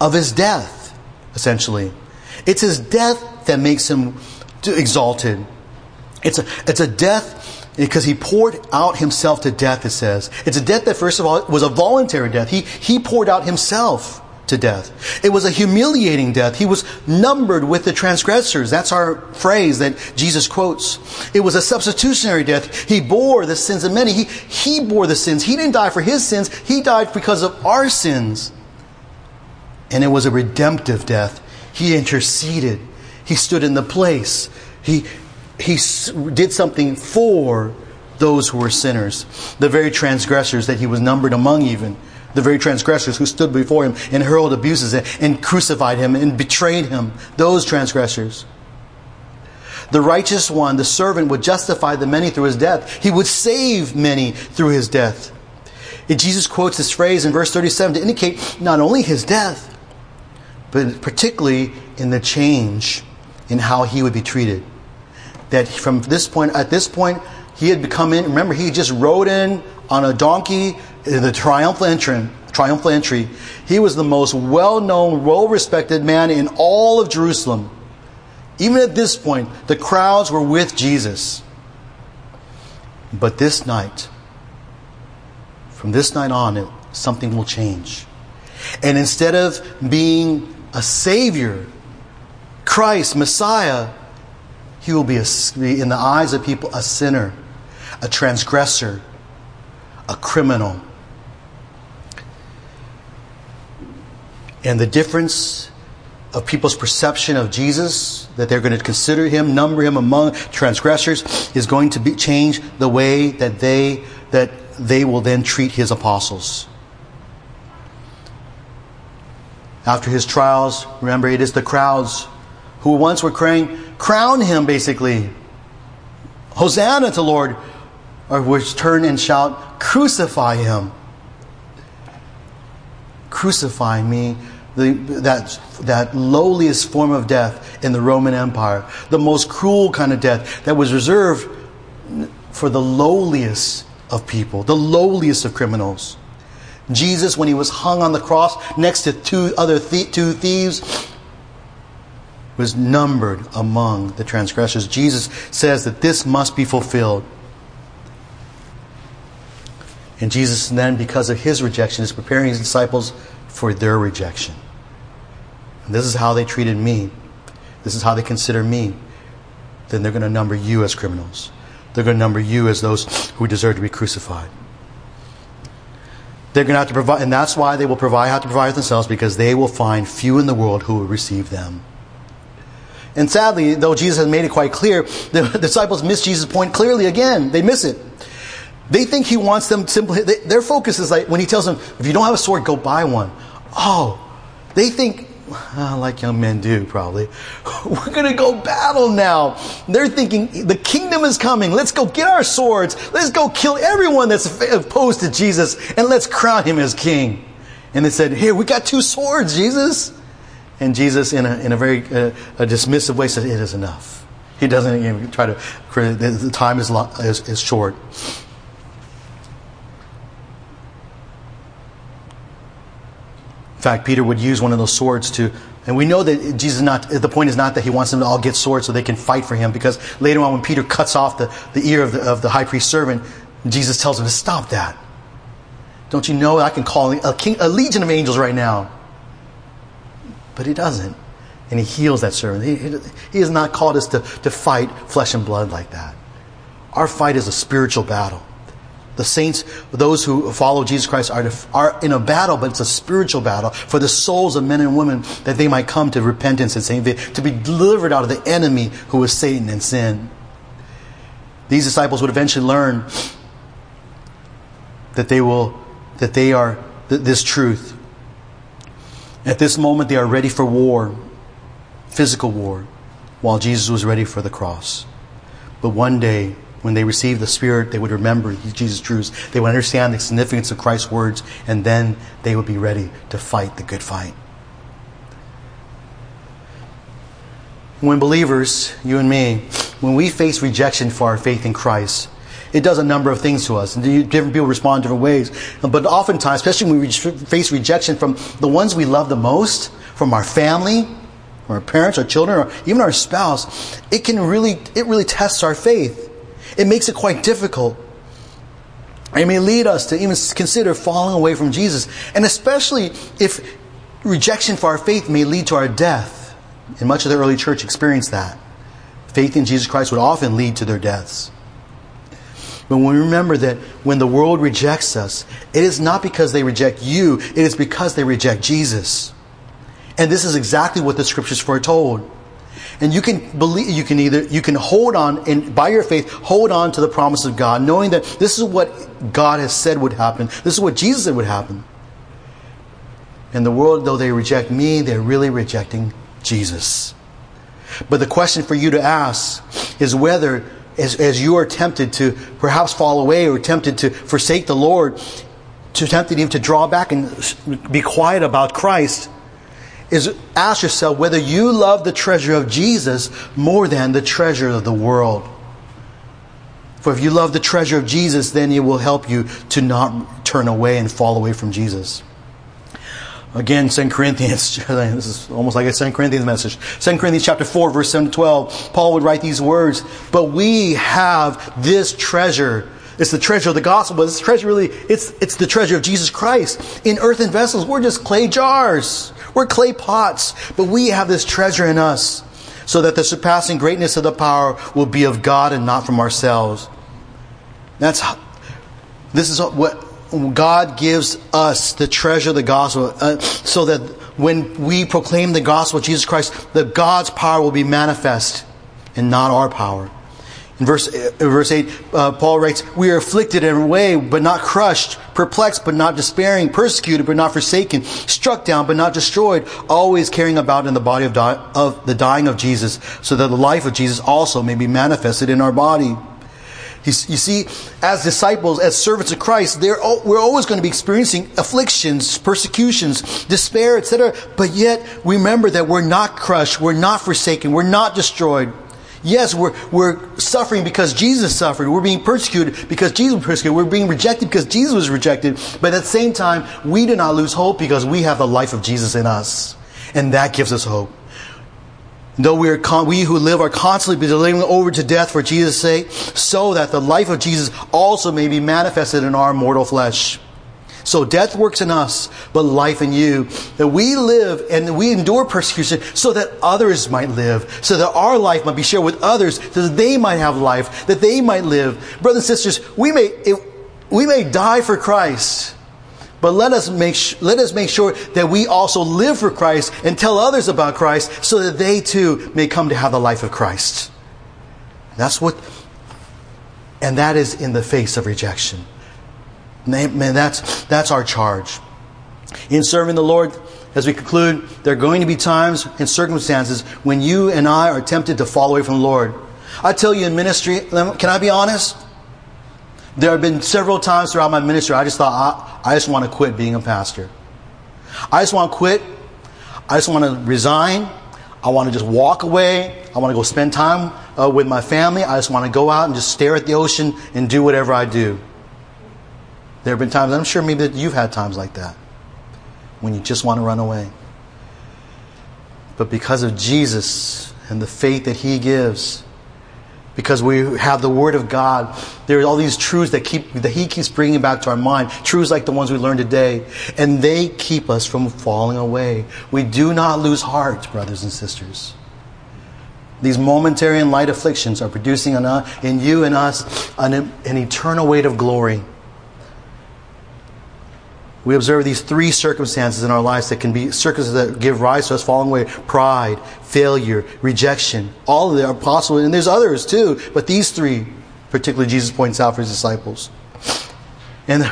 of his death, essentially. It's his death that makes him exalted. It's a, it's a death because he poured out himself to death, it says. It's a death that, first of all, was a voluntary death. He, he poured out himself to death. It was a humiliating death. He was numbered with the transgressors. That's our phrase that Jesus quotes. It was a substitutionary death. He bore the sins of many. He, he bore the sins. He didn't die for his sins. He died because of our sins and it was a redemptive death. He interceded. He stood in the place. He, he did something for those who were sinners, the very transgressors that he was numbered among, even the very transgressors who stood before him and hurled abuses and crucified him and betrayed him, those transgressors. The righteous one, the servant, would justify the many through his death. He would save many through his death. And Jesus quotes this phrase in verse 37 to indicate not only his death, but particularly in the change in how he would be treated. That from this point, at this point, he had become in, remember, he just rode in on a donkey in the triumphal entry. Triumphal entry. He was the most well known, well respected man in all of Jerusalem. Even at this point, the crowds were with Jesus. But this night, from this night on, something will change. And instead of being a Savior, Christ, Messiah, he will be, a, in the eyes of people a sinner, a transgressor, a criminal. And the difference of people's perception of Jesus, that they're going to consider him, number him among transgressors, is going to be, change the way that they, that they will then treat his apostles. After his trials, remember, it is the crowds who once were crying, crown him, basically. Hosanna to the Lord, or which turn and shout, crucify him. Crucify me. The, that, that lowliest form of death in the Roman Empire, the most cruel kind of death that was reserved for the lowliest of people, the lowliest of criminals. Jesus, when he was hung on the cross next to two other th- two thieves, was numbered among the transgressors. Jesus says that this must be fulfilled. And Jesus then, because of his rejection, is preparing his disciples for their rejection. And this is how they treated me. This is how they consider me. Then they're going to number you as criminals. They're going to number you as those who deserve to be crucified. They're going to have to provide, and that's why they will provide, have to provide for themselves because they will find few in the world who will receive them. And sadly, though Jesus has made it quite clear, the *laughs* disciples miss Jesus' point clearly again. They miss it. They think he wants them simply, they, their focus is like when he tells them, if you don't have a sword, go buy one. Oh, they think, *laughs* like young men do probably, *laughs* we're going to go battle now. They're thinking, the kingdom is coming. Let's go get our swords. Let's go kill everyone that's opposed to Jesus and let's crown him as king. And they said, here, we got two swords, Jesus. And Jesus, in a, in a very uh, a dismissive way, said, it is enough. He doesn't even try to, the time is, is, is short. Fact, Peter would use one of those swords to, and we know that Jesus not, the point is not that he wants them to all get swords so they can fight for him, because later on when Peter cuts off the, the ear of the, of the high priest servant, Jesus tells him to stop that. Don't you know I can call a, king, a legion of angels right now? But he doesn't. And he heals that servant. He, he, he has not called us to, to fight flesh and blood like that. Our fight is a spiritual battle. The saints, those who follow Jesus Christ, are, are in a battle, but it's a spiritual battle for the souls of men and women that they might come to repentance and saving, to be delivered out of the enemy who is Satan and sin. These disciples would eventually learn that they will, that they are th- this truth. At this moment, they are ready for war, physical war, while Jesus was ready for the cross. But one day, when they received the Spirit, they would remember Jesus' truths. They would understand the significance of Christ's words, and then they would be ready to fight the good fight. When believers, you and me, when we face rejection for our faith in Christ, it does a number of things to us. And different people respond different ways. But oftentimes, especially when we face rejection from the ones we love the most, from our family, or our parents, our children, or even our spouse, it can really, it really tests our faith it makes it quite difficult. It may lead us to even consider falling away from Jesus. And especially if rejection for our faith may lead to our death. And much of the early church experienced that. Faith in Jesus Christ would often lead to their deaths. But when we remember that when the world rejects us, it is not because they reject you, it is because they reject Jesus. And this is exactly what the scriptures foretold. And you can believe, you can either, you can hold on and by your faith, hold on to the promise of God, knowing that this is what God has said would happen. This is what Jesus said would happen. In the world, though they reject me, they're really rejecting Jesus. But the question for you to ask is whether, as, as you are tempted to perhaps fall away or tempted to forsake the Lord, to tempted even to draw back and be quiet about Christ, is ask yourself whether you love the treasure of Jesus more than the treasure of the world. For if you love the treasure of Jesus, then it will help you to not turn away and fall away from Jesus. Again, 2 Corinthians, *laughs* this is almost like a 2 Corinthians message. 2 Corinthians chapter 4, verse 7 to 12, Paul would write these words, But we have this treasure. It's the treasure of the gospel, but this treasure really, it's, it's the treasure of Jesus Christ. In earthen vessels, we're just clay jars. We're clay pots, but we have this treasure in us so that the surpassing greatness of the power will be of God and not from ourselves. That's how, this is what God gives us the treasure of the gospel uh, so that when we proclaim the gospel of Jesus Christ, that God's power will be manifest and not our power. Verse, verse 8, uh, Paul writes, We are afflicted in a way, but not crushed, perplexed, but not despairing, persecuted, but not forsaken, struck down, but not destroyed, always carrying about in the body of, di- of the dying of Jesus, so that the life of Jesus also may be manifested in our body. You see, as disciples, as servants of Christ, we're always going to be experiencing afflictions, persecutions, despair, etc. But yet, remember that we're not crushed, we're not forsaken, we're not destroyed. Yes, we're, we're suffering because Jesus suffered. We're being persecuted because Jesus was persecuted. We're being rejected because Jesus was rejected. But at the same time, we do not lose hope because we have the life of Jesus in us. And that gives us hope. Though we, are con- we who live are constantly delaying over to death for Jesus' sake, so that the life of Jesus also may be manifested in our mortal flesh. So death works in us, but life in you. That we live and we endure persecution so that others might live, so that our life might be shared with others, so that they might have life, that they might live. Brothers and sisters, we may, we may die for Christ, but let us make let us make sure that we also live for Christ and tell others about Christ so that they too may come to have the life of Christ. That's what and that is in the face of rejection. Man, that's that's our charge. In serving the Lord, as we conclude, there are going to be times and circumstances when you and I are tempted to fall away from the Lord. I tell you in ministry, can I be honest? There have been several times throughout my ministry I just thought, I, I just want to quit being a pastor. I just want to quit. I just want to resign. I want to just walk away. I want to go spend time uh, with my family. I just want to go out and just stare at the ocean and do whatever I do. There have been times, I'm sure maybe that you've had times like that, when you just want to run away. But because of Jesus and the faith that He gives, because we have the Word of God. There are all these truths that keep that He keeps bringing back to our mind. Truths like the ones we learned today, and they keep us from falling away. We do not lose heart, brothers and sisters. These momentary and light afflictions are producing in uh, you and us an, an eternal weight of glory we observe these three circumstances in our lives that can be circumstances that give rise to us falling away pride, failure, rejection. All of them are possible, and there's others too, but these three, particularly, Jesus points out for his disciples. And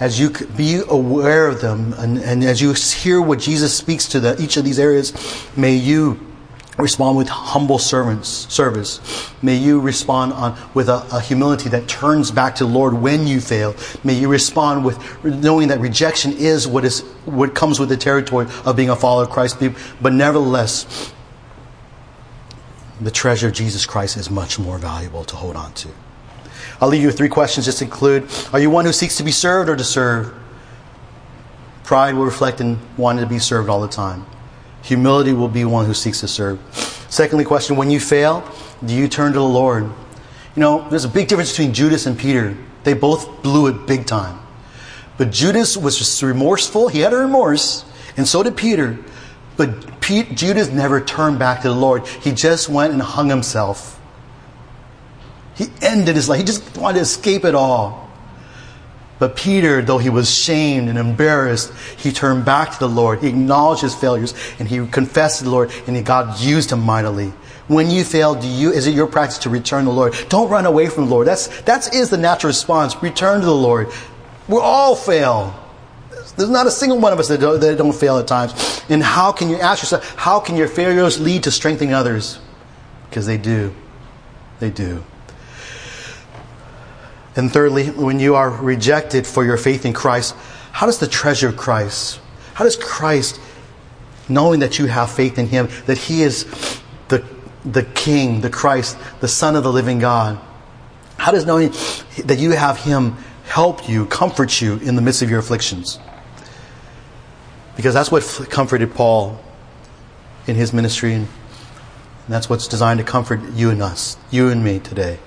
as you be aware of them, and, and as you hear what Jesus speaks to the, each of these areas, may you respond with humble servants, service. May you respond on, with a, a, humility that turns back to Lord when you fail. May you respond with knowing that rejection is what is what comes with the territory of being a follower of Christ. But nevertheless, the treasure of Jesus Christ is much more valuable to hold on to. I'll leave you with three questions just to conclude. Are you one who seeks to be served or to serve? Pride will reflect in wanting to be served all the time. Humility will be one who seeks to serve. Secondly, question when you fail, do you turn to the Lord? You know, there's a big difference between Judas and Peter. They both blew it big time. But Judas was just remorseful. He had a remorse, and so did Peter. But Pete, Judas never turned back to the Lord. He just went and hung himself. He ended his life. He just wanted to escape it all. But Peter, though he was shamed and embarrassed, he turned back to the Lord. He acknowledged his failures and he confessed to the Lord and God used him mightily. When you fail, do you, is it your practice to return to the Lord? Don't run away from the Lord. That's, that is the natural response. Return to the Lord. We all fail. There's not a single one of us that don't, that don't fail at times. And how can you ask yourself, how can your failures lead to strengthening others? Because they do. They do. And thirdly, when you are rejected for your faith in Christ, how does the treasure of Christ, how does Christ, knowing that you have faith in Him, that He is the, the King, the Christ, the Son of the living God, how does knowing that you have Him help you, comfort you in the midst of your afflictions? Because that's what comforted Paul in his ministry, and that's what's designed to comfort you and us, you and me today.